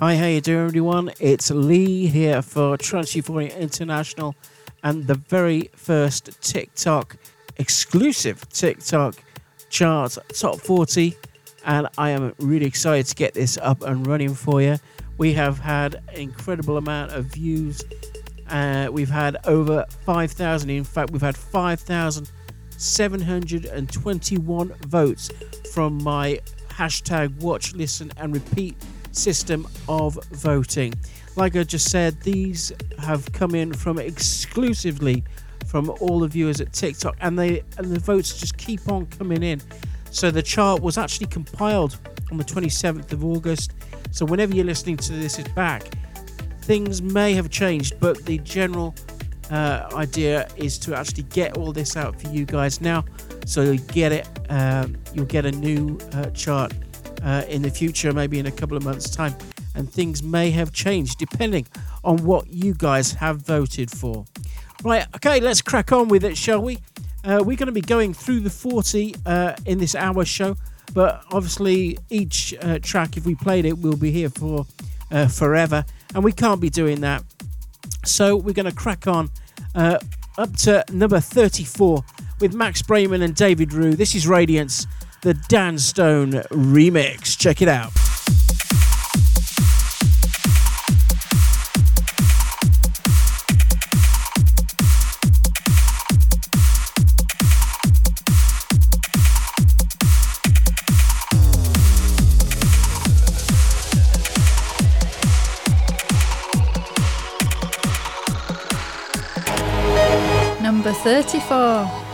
Hi, how you doing, everyone? It's Lee here for Trance Euphoria International and the very first TikTok exclusive TikTok chart top 40. And I am really excited to get this up and running for you. We have had an incredible amount of views. Uh, we've had over 5,000. In fact, we've had 5,721 votes from my hashtag watch, listen, and repeat system of voting. Like I just said, these have come in from exclusively from all the viewers at TikTok, and they and the votes just keep on coming in. So the chart was actually compiled on the 27th of August. So whenever you're listening to this, it's back. Things may have changed, but the general uh, idea is to actually get all this out for you guys now. So you'll get it. Um, you'll get a new uh, chart uh, in the future, maybe in a couple of months' time. And things may have changed depending on what you guys have voted for. Right, okay, let's crack on with it, shall we? Uh, we're going to be going through the 40 uh, in this hour show, but obviously, each uh, track, if we played it, will be here for uh, forever, and we can't be doing that. So, we're going to crack on uh, up to number 34 with Max Braiman and David Rue. This is Radiance the Dan Stone remix. Check it out. Number 34.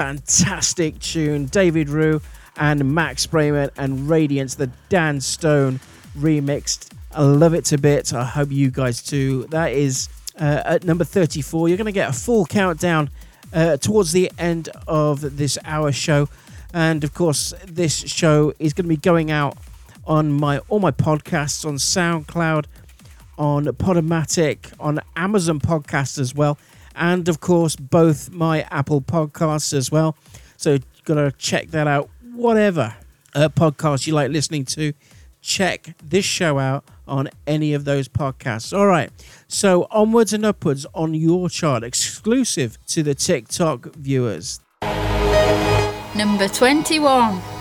Fantastic tune. David Rue and Max Braiman and Radiance, the Dan Stone remixed. I love it to bits. I hope you guys do. That is uh, at number 34. You're going to get a full countdown uh, towards the end of this hour show. And of course, this show is going to be going out on my all my podcasts on SoundCloud, on Podomatic, on Amazon Podcasts as well, and of course both my Apple Podcasts as well. So you've gotta check that out. Whatever uh, podcast you like listening to, check this show out on any of those podcasts. All right. So onwards and upwards on your chart, exclusive to the TikTok viewers. Number 21.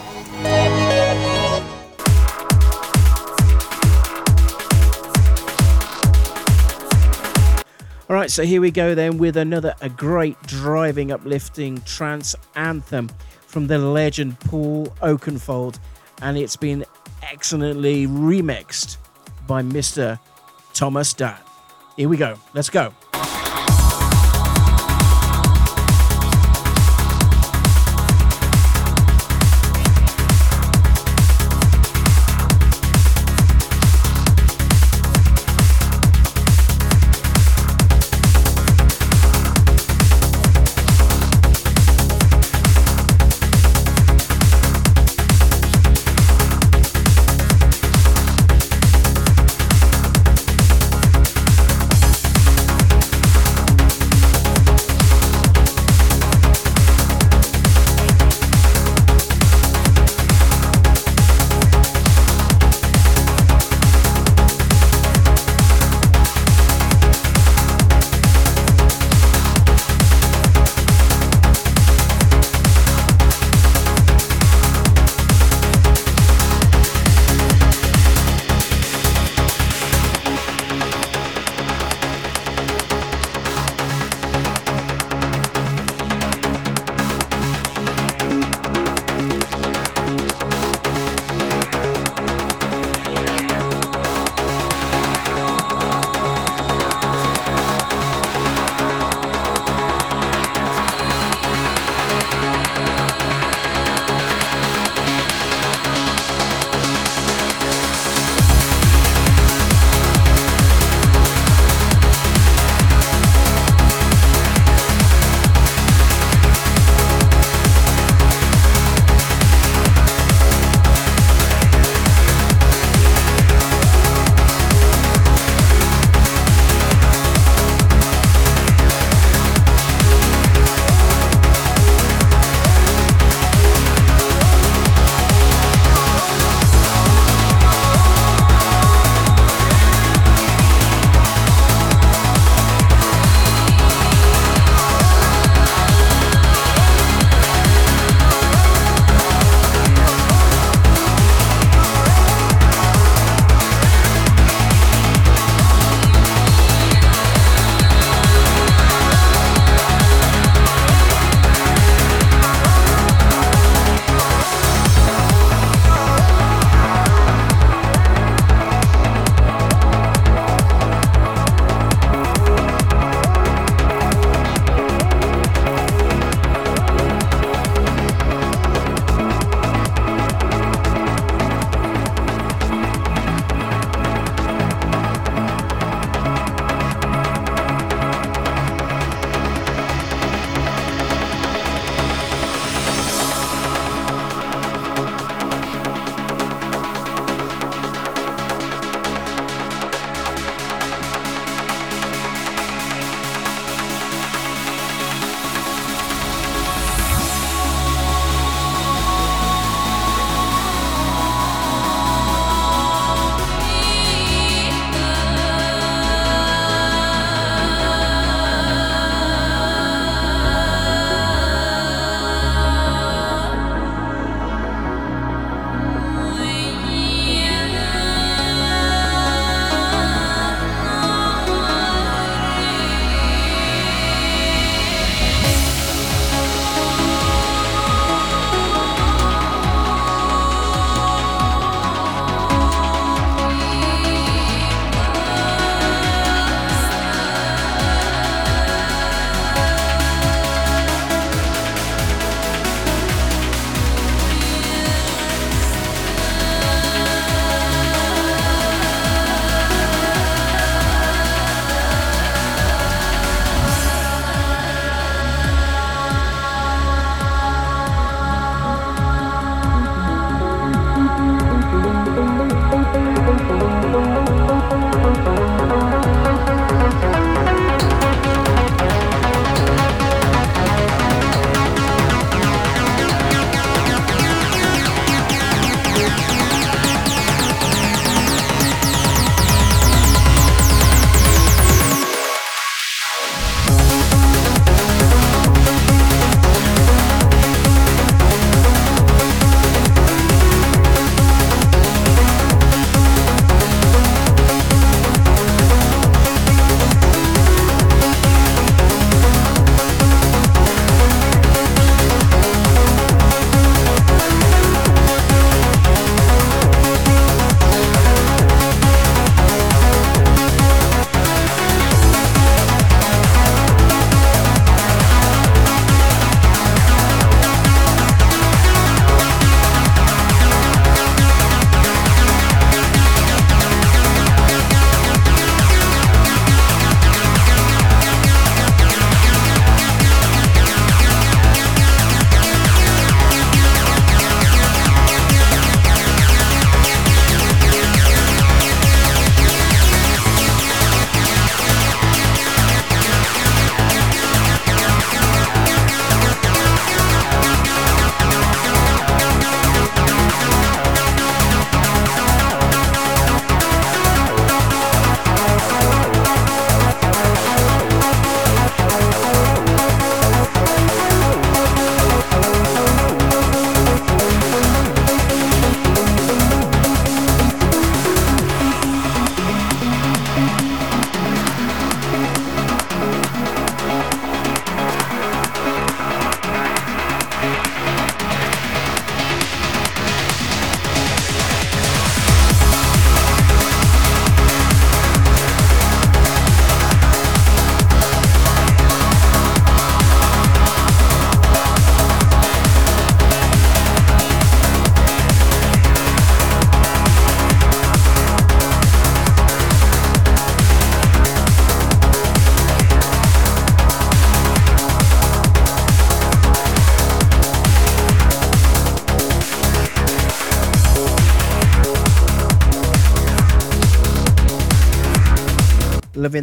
All right, so here we go then with another a great driving, uplifting trance anthem from the legend Paul Oakenfold, and it's been excellently remixed by Mr. Thomas Datt. Here we go. Let's go.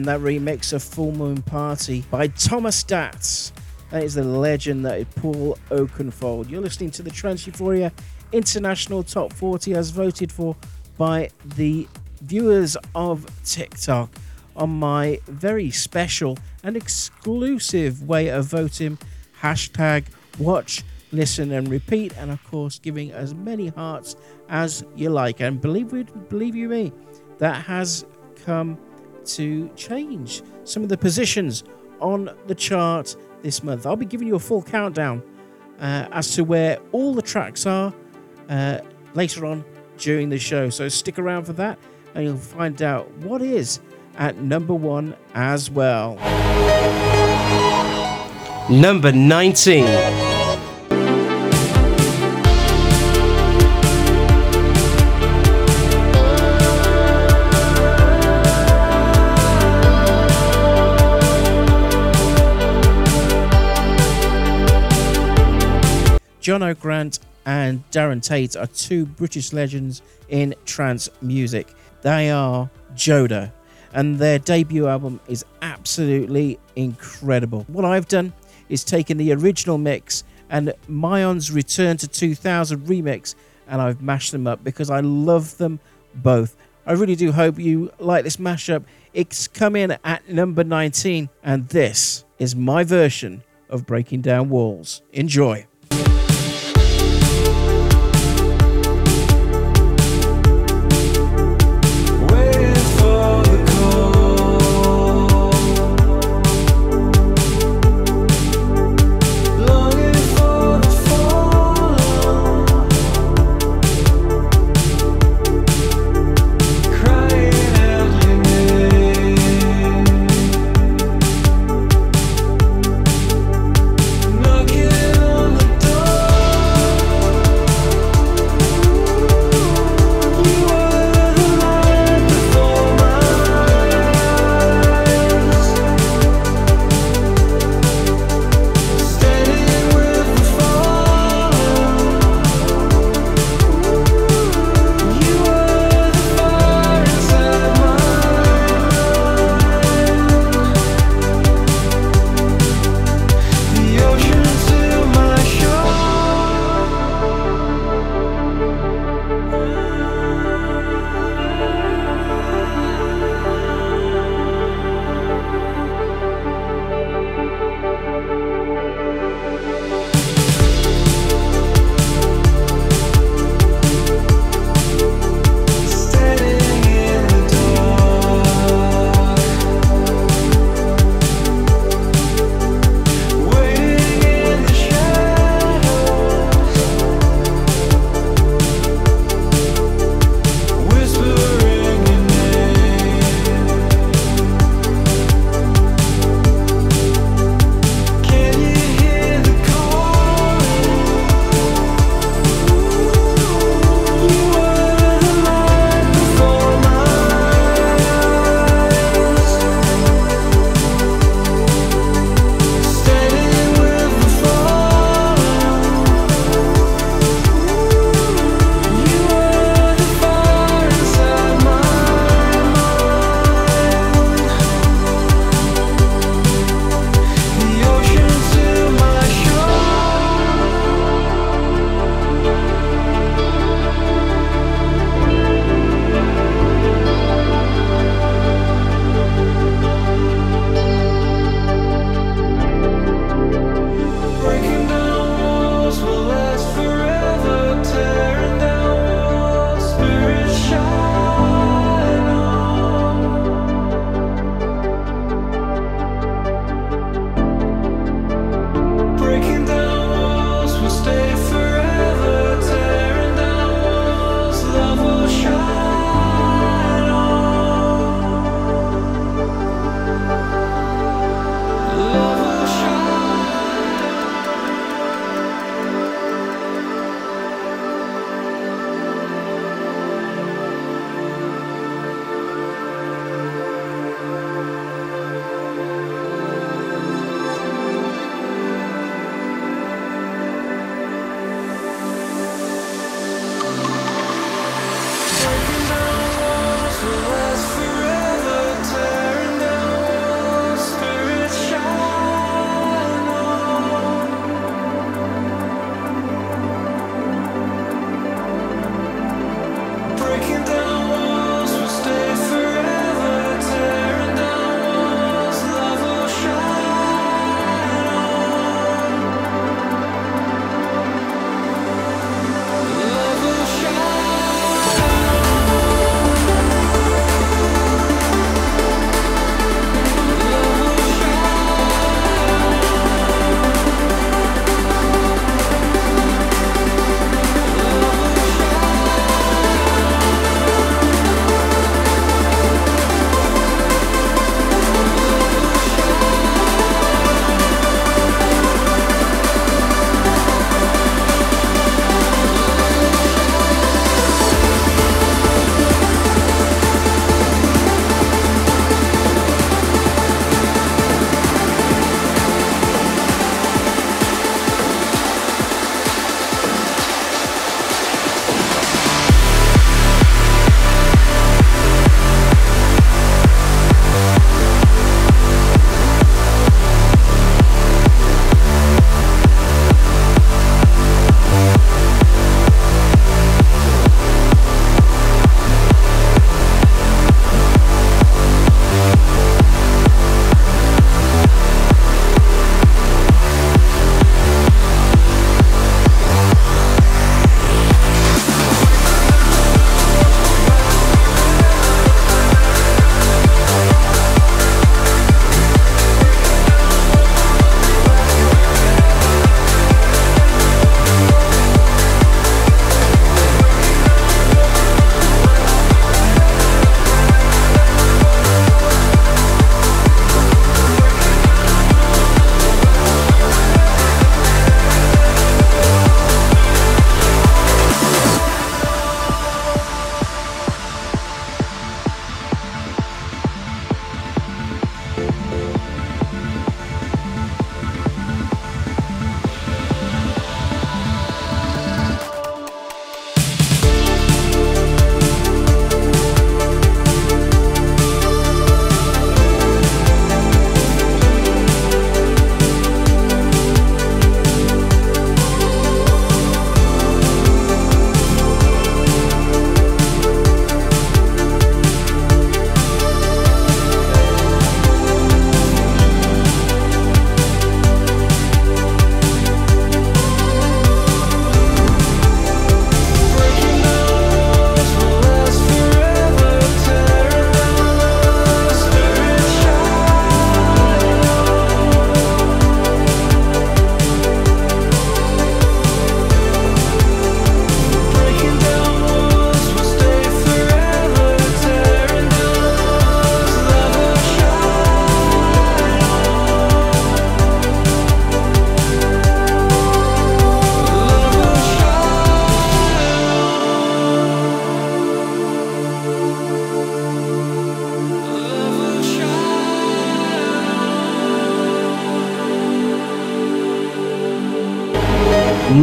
That remix of Full Moon Party by Thomas Datt. That is the legend that is Paul Oakenfold. You're listening to the Trance Euphoria International Top 40 as voted for by the viewers of TikTok on my very special and exclusive way of voting hashtag watch listen and repeat and of course giving as many hearts as you like and believe it believe you me that has come to change some of the positions on the chart this month. I'll be giving you a full countdown uh, as to where all the tracks are uh, later on during the show. So stick around for that and you'll find out what is at number one as well. Number 19. Jono O'Grant and Darren Tate are two British legends in trance music. They are Jodo, and their debut album is absolutely incredible. What I've done is taken the original mix and Myon's Return to 2000 remix, and I've mashed them up because I love them both. I really do hope you like this mashup. It's come in at number 19, and this is my version of Breaking Down Walls. Enjoy.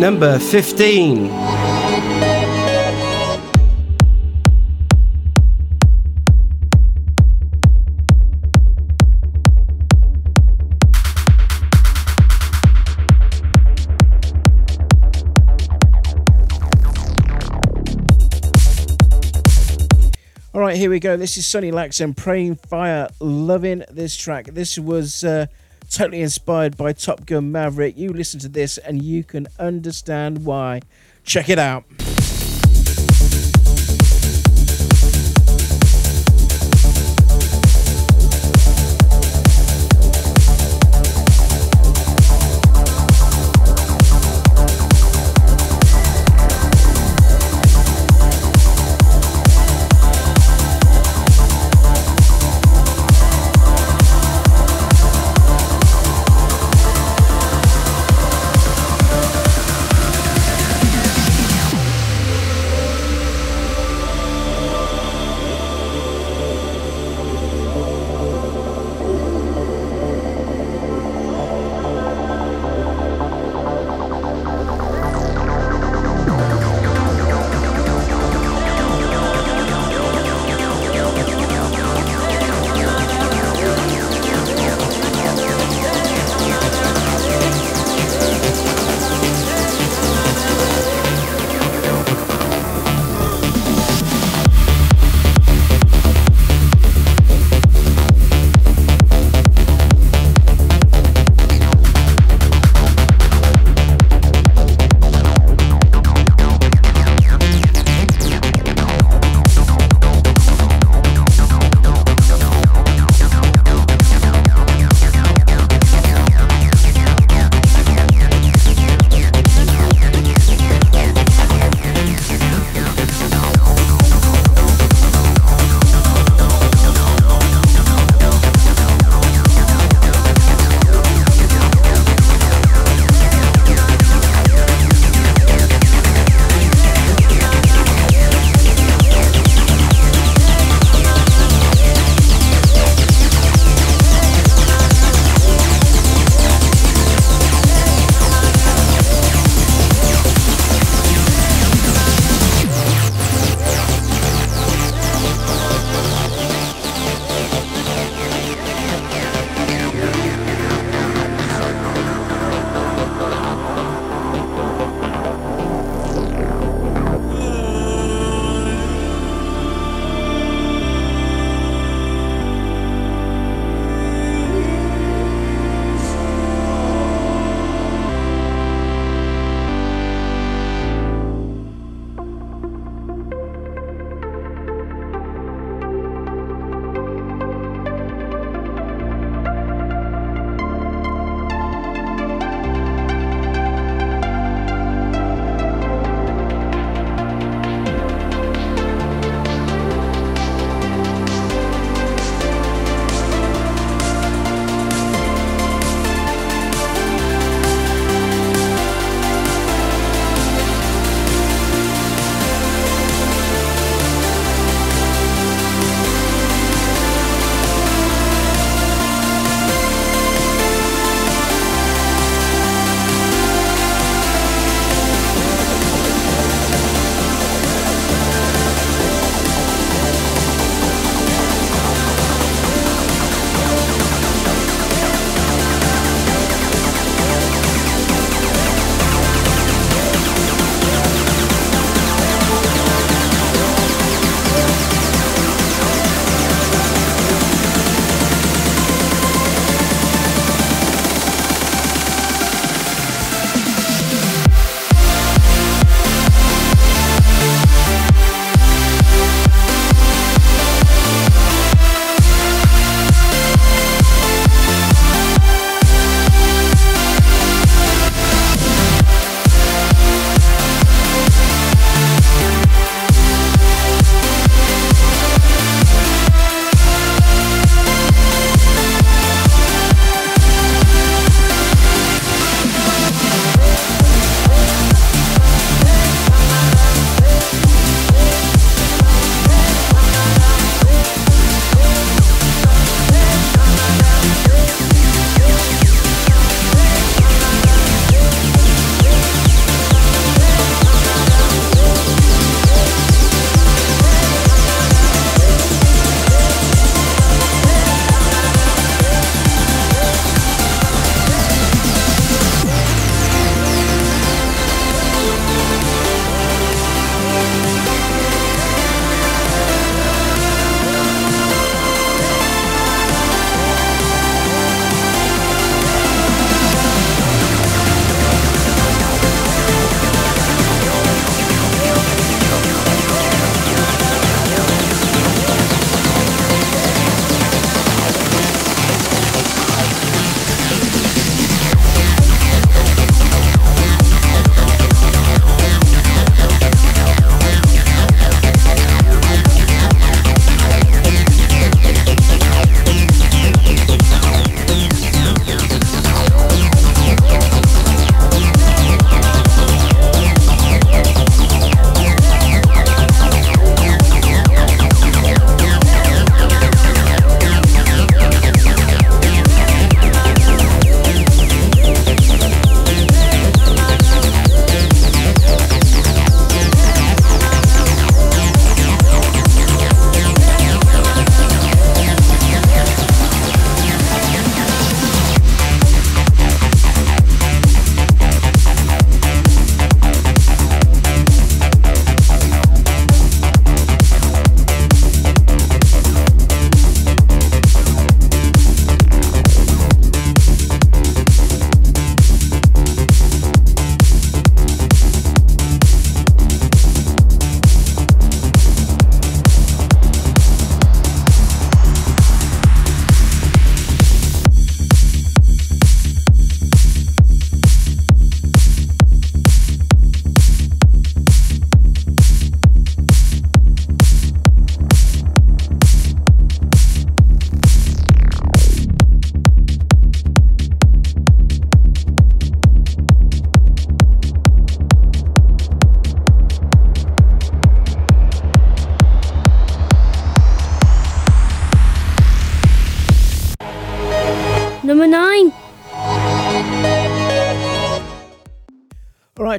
Number 15. All right, here we go. This is Sunny Lax and Praying Fire. Loving this track. This was uh, totally inspired by Top Gun Maverick. You listen to this and you can understand why. Check it out.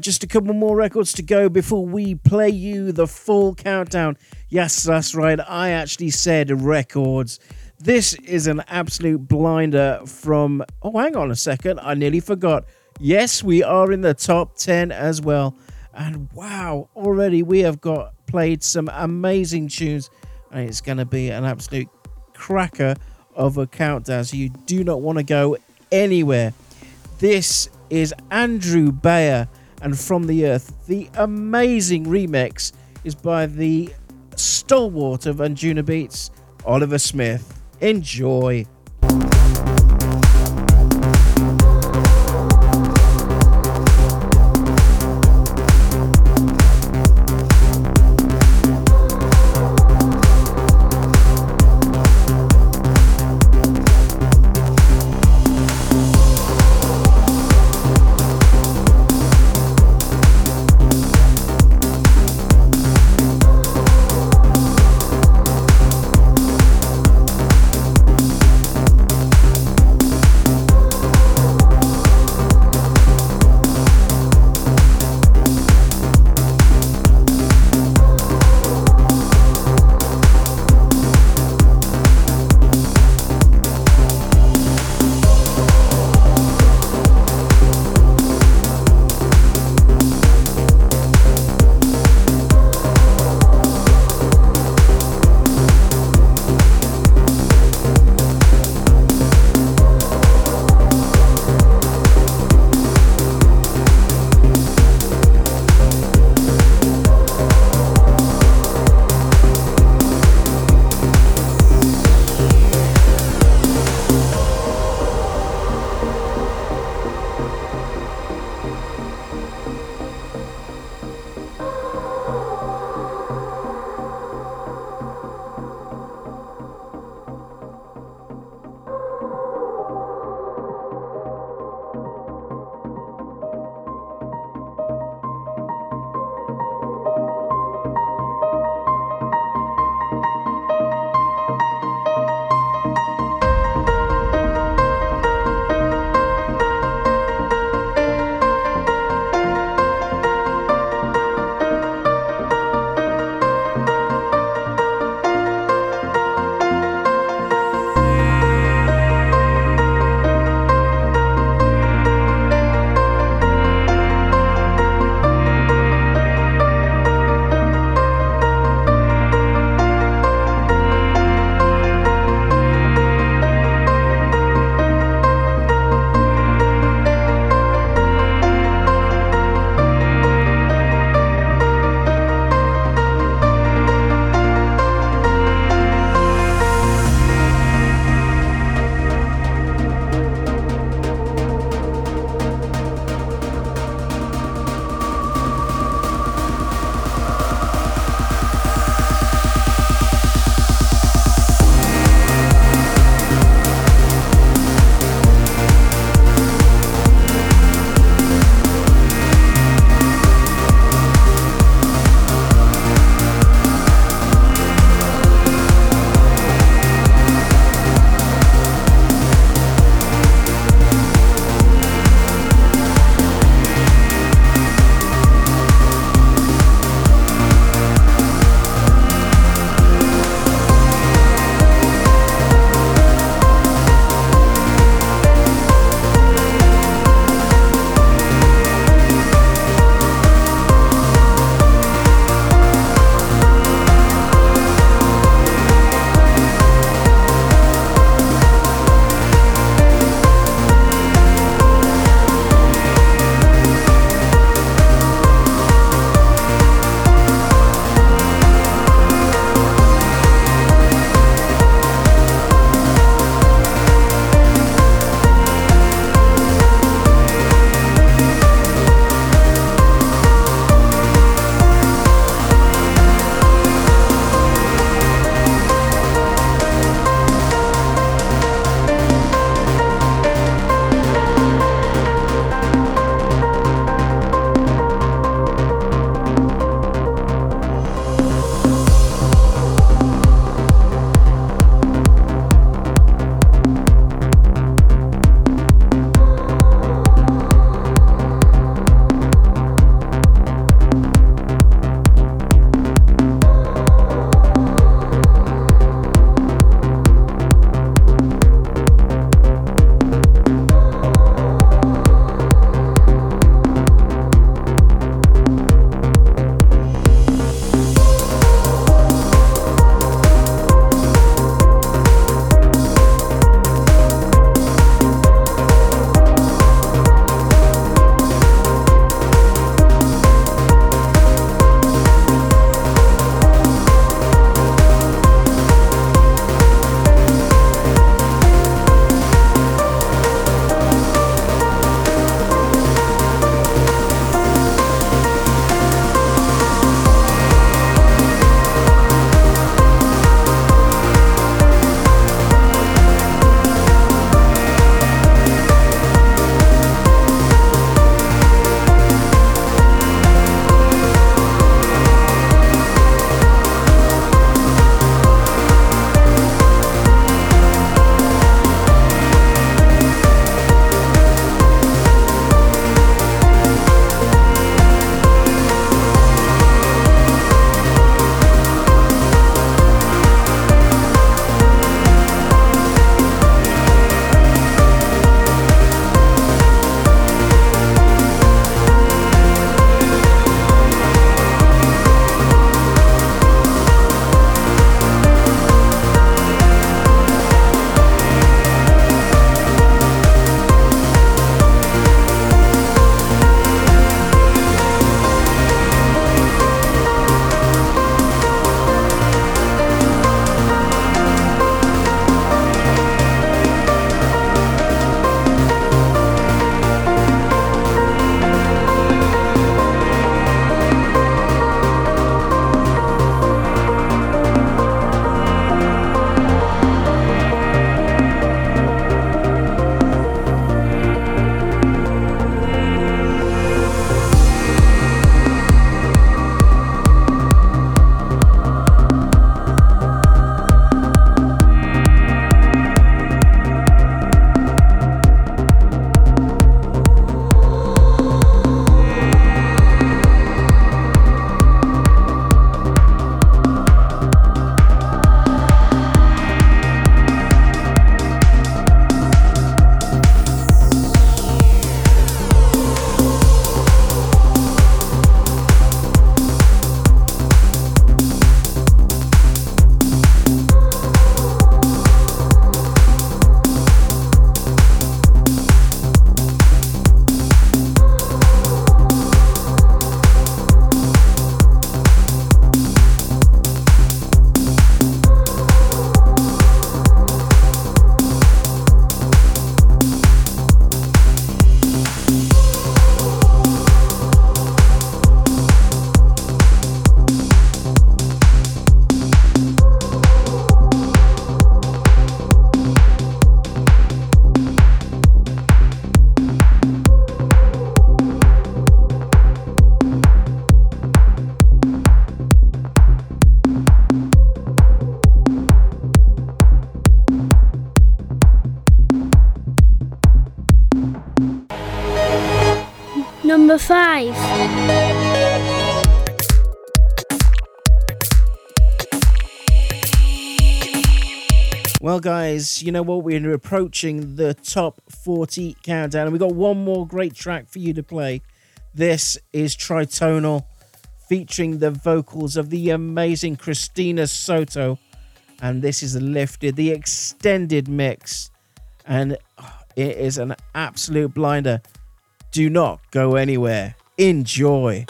Just a couple more records to go before we play you the full countdown. Yes, that's right. I actually said records. This is an absolute blinder from. Oh, hang on a second. I nearly forgot. Yes, we are in the top 10 as well. And wow, already we have got played some amazing tunes. And it's going to be an absolute cracker of a countdown. So you do not want to go anywhere. This is Andrew Bayer and From the Earth. The amazing remix is by the stalwart of Anjunabeats, Oliver Smith. Enjoy. 5. Well, guys, you know what? We're approaching the top 40 countdown, and we've got one more great track for you to play. This is Tritonal, featuring the vocals of the amazing Christina Soto. And this is Lifted, the extended mix. And oh, it is an absolute blinder. Do not go anywhere. Enjoy.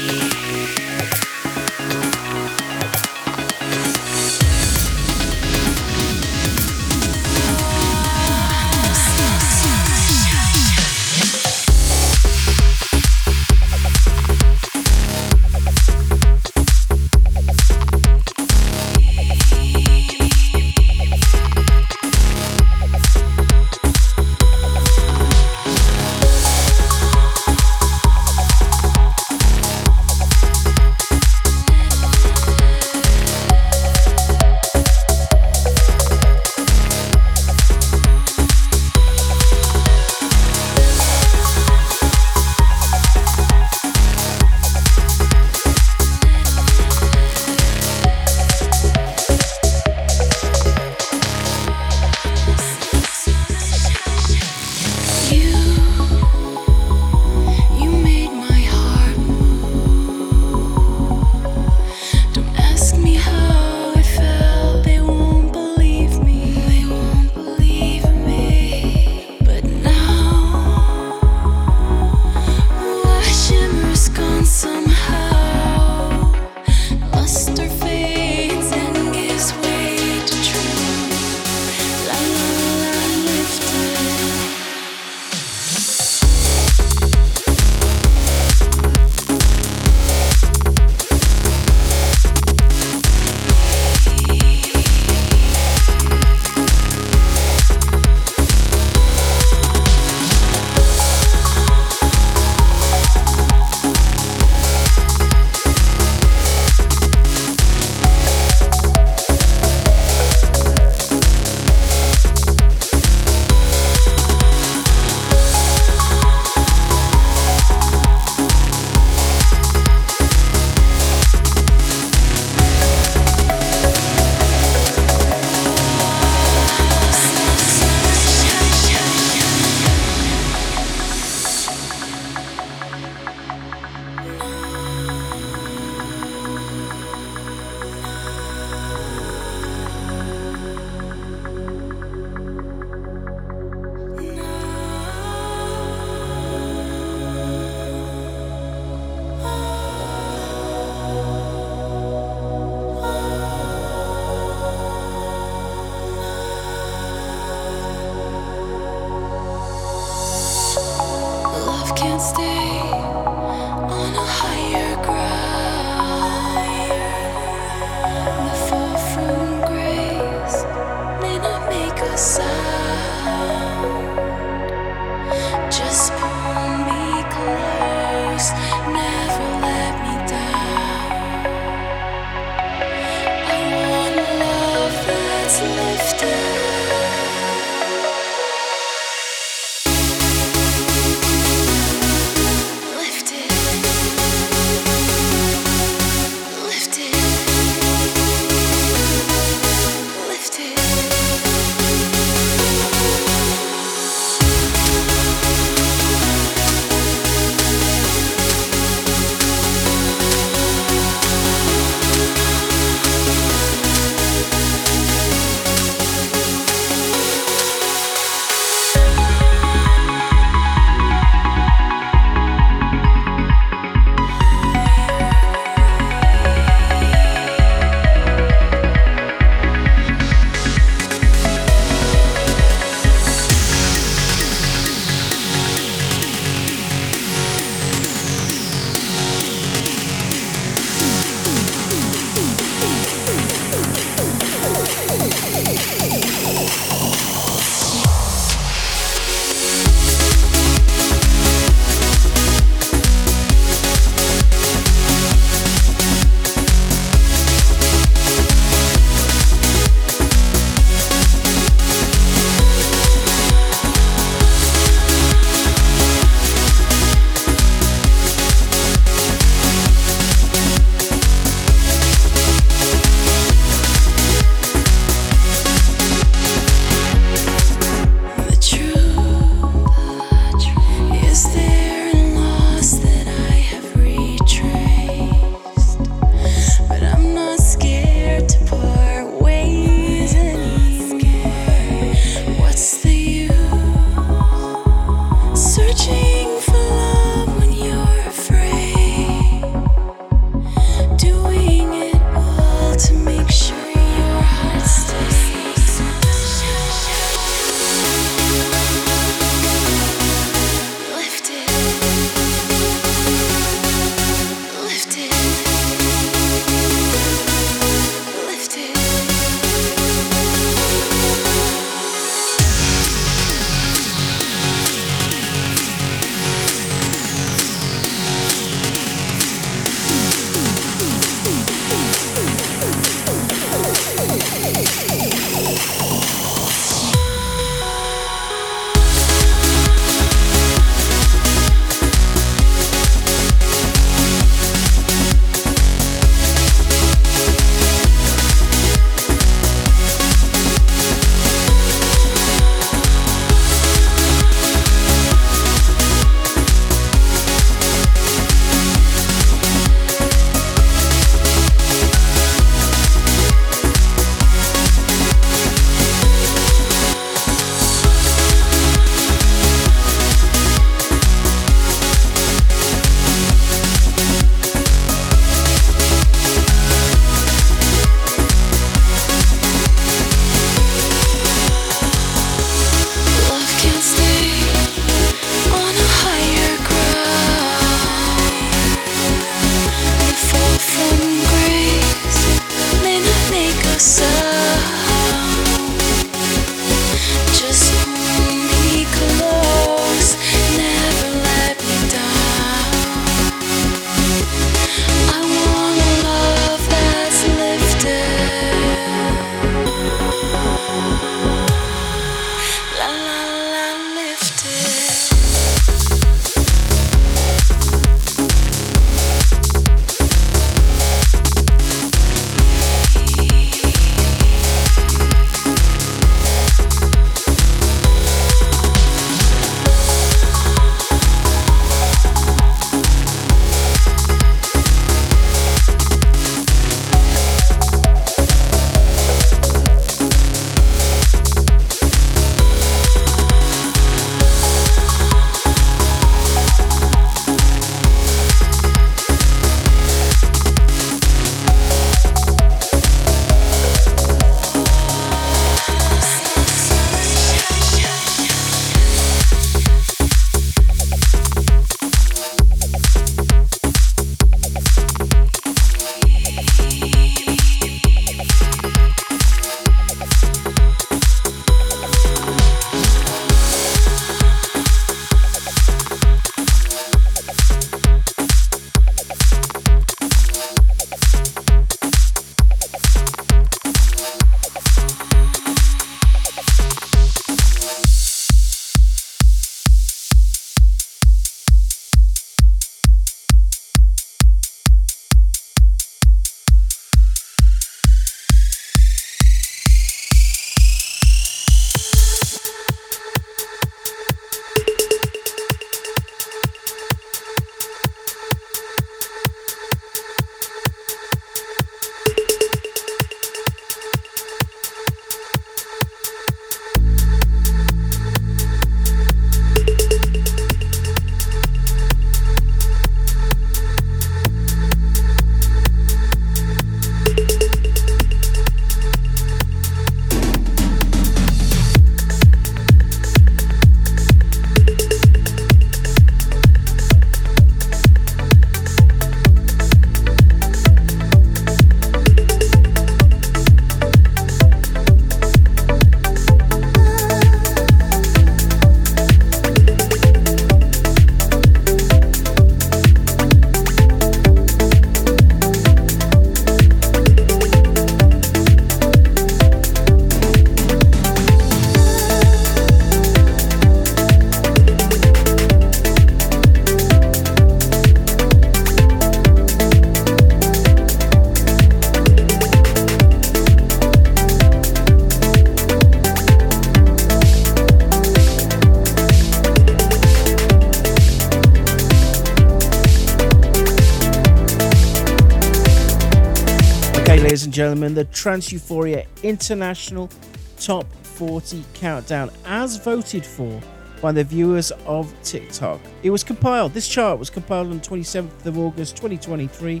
Gentlemen, the Trance Euphoria International Top 40 Countdown, as voted for by the viewers of TikTok. It was compiled, this chart was compiled on 27th of August 2023,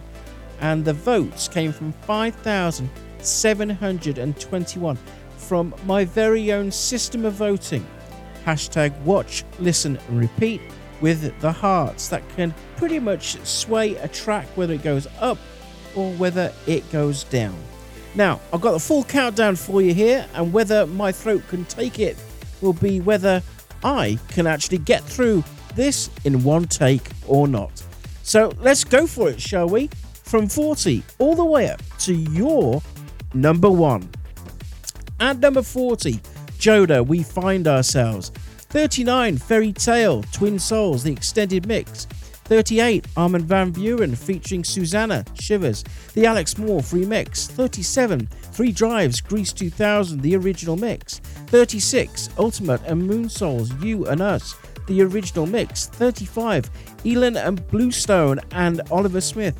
and the votes came from 5,721 from my very own system of voting. Hashtag watch, listen, and repeat with the hearts that can pretty much sway a track whether it goes up or whether it goes down. Now, I've got the full countdown for you here, and whether my throat can take it will be whether I can actually get through this in one take or not. So let's go for it, shall we? From 40 all the way up to your number one. At number 40, Joda, we find ourselves. 39, Fairy Tale, Twin Souls, the extended mix. 38, Armin van Buuren featuring Susana, Shivers, the Alex Morph remix. 37, Three Drives, Greece 2000, the original mix. 36, Ultimate and Moonsouls, You and Us, the original mix. 35, Ilan and Bluestone and Oliver Smith,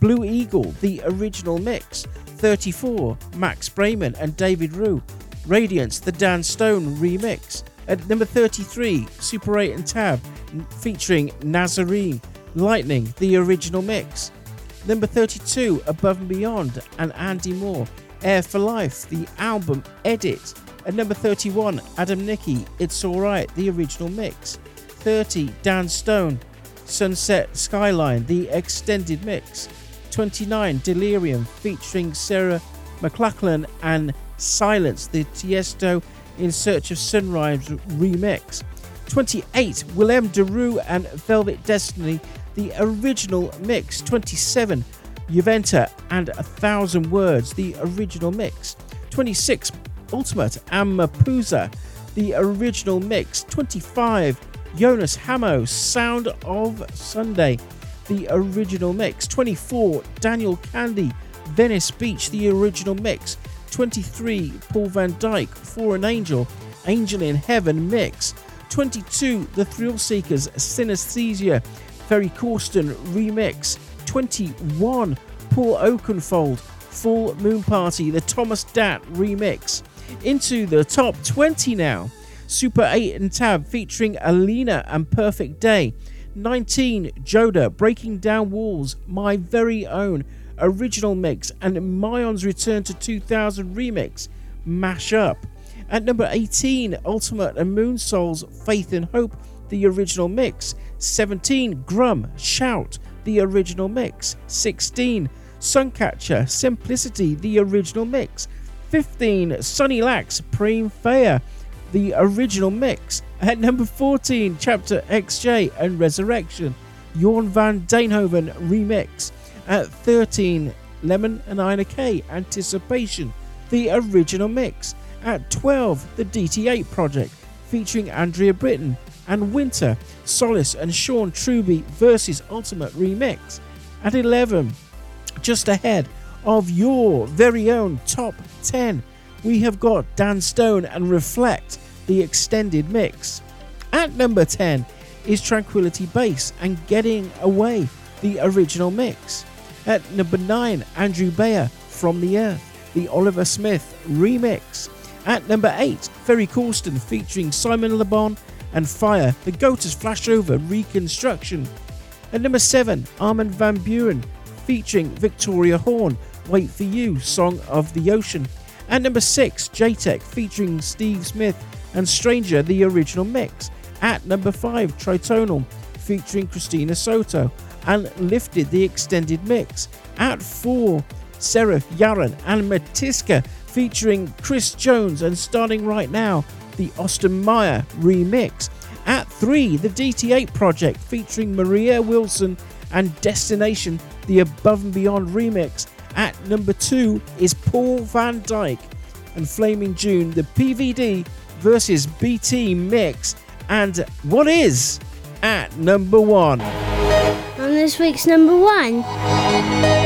Blue Eagle, the original mix. 34, Max Braiman and David Rue, Radiance, the Dan Stone remix. At number 33, Super 8 and Tab featuring Nazarene, Lightning, the original mix. Number 32, Above and Beyond and Andy Moor, Air for Life, the album edit. At number 31, Adam Nickey, It's Alright, the original mix. 30, Dan Stone, Sunset Skyline, the extended mix. 29, Delerium featuring Sarah McLachlan and Silence, the Tiesto in Search of Sunrise remix. 28, Willem Daru and Velvet Destiny, the original mix. 27, Juventa and A Thousand Words, the original mix. 26, Ultimate and Mapusa, the original mix. 25, Jonas Hamo, Sound of Sunday, the original mix. 24, Daniel Kandi, Venice Beach, the original mix. 23, Paul van Dyk, For an Angel, Angel in Heaven mix. 22, The Thrill Seekers, Synesthesia, Ferry Corsten remix. 21, Paul Oakenfold, Full Moon Party, the Thomas Datt remix. Into the top 20 now. Super 8 and Tab featuring Alyna and Perfect Day. 19, Joda, Breaking Down Walls, my very own original mix, and Myon's Return to 2000 remix, Mash Up. At number 18, Ultimate and Moon Souls Faith and Hope, the original mix. 17, Grum, Shout, the original mix. 16, Suncatcher, Simplicity, the original mix. 15, Sunny Lax, Supreme Fair, the original mix. At number 14, Chapter XJ and Resurrection, Jorn van Deynhoven remix. At 13, Lemon and Ina K, Anticipation, the original mix. At 12, the DT8 project, featuring Andrea Britton and Winter, Solace and Sean Truby versus Ultimate Remix. At 11, just ahead of your very own top 10, we have got Dan Stone and Reflect, the extended mix. At number 10 is Tranquility Base and Getting Away, the original mix. At number 9, Andrew Bayer, From the Earth, the Oliver Smith remix. At number 8, Ferry Corsten featuring Simon Le and Fire, the Goaters Flashover reconstruction. At number 7, Armin van Buuren featuring Victoria Horn, Wait for You, Song of the Ocean. At number 6, J-Tech featuring Steve Smith and Stranger, the original mix. At number 5, Tritonal featuring Christina Soto and Lifted, the extended mix. At 4, Seraph Yaron and Matiska featuring Chris Jones and starting right now, the Austin Meyer remix. At 3, the DT8 project featuring Maria Wilson and Destination, the Above and Beyond remix. At number 2 is Paul van Dyk and Flaming June, the PVD versus BT mix. And what is at number 1? On this week's number 1.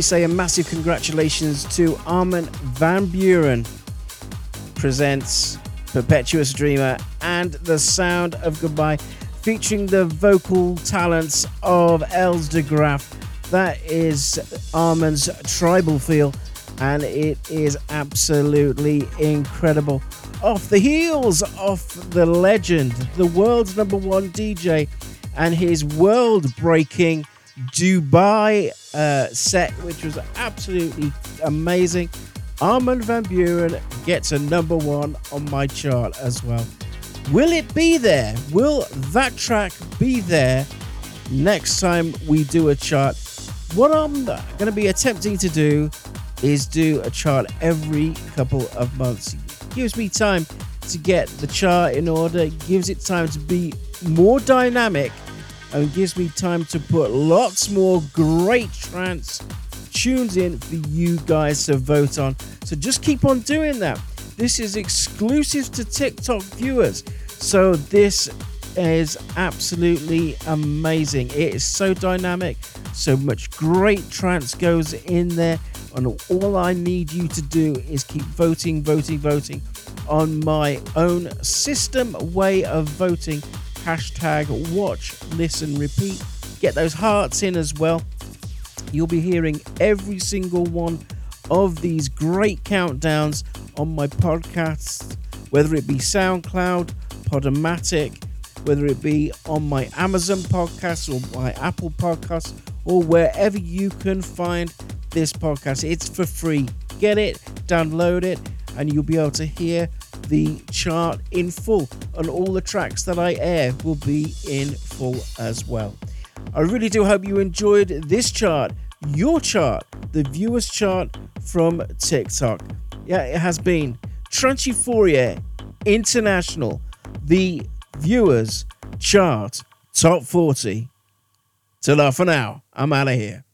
We say a massive congratulations to Armin Van Buuren presents Perpetuous Dreamer and The Sound of Goodbye, featuring the vocal talents of Els de Graaf. That is Armin's tribal feel, and it is absolutely incredible. Off the heels of the legend, the world's number one DJ, and his world breaking Dubai uh, set, which was absolutely amazing. Armand Van Buuren gets a number one on my chart as well. Will it be there? Will that track be there next time we do a chart? What I'm going to be attempting to do is do a chart every couple of months. It gives me time to get the chart in order, gives it time to be more dynamic and gives me time to put lots more great trance tunes in for you guys to vote on. So just keep on doing that. This is exclusive to TikTok viewers. So this is absolutely amazing. It is so dynamic, so much great trance goes in there. And all I need you to do is keep voting, voting, voting on my own system way of voting. Hashtag watch, listen, repeat. Get those hearts in as well. You'll be hearing every single one of these great countdowns on my podcast, whether it be SoundCloud, Podomatic, whether it be on my Amazon podcast or my Apple podcast, or wherever you can find this podcast. It's for free. Get it, download it, and you'll be able to hear the chart in full. And all the tracks that I air will be in full as well. I really do hope you enjoyed this chart, your chart, the viewers chart from TikTok. Yeah, it has been Trance Euphoria International, the viewers chart top 40. Till Ta for now. I'm out of here.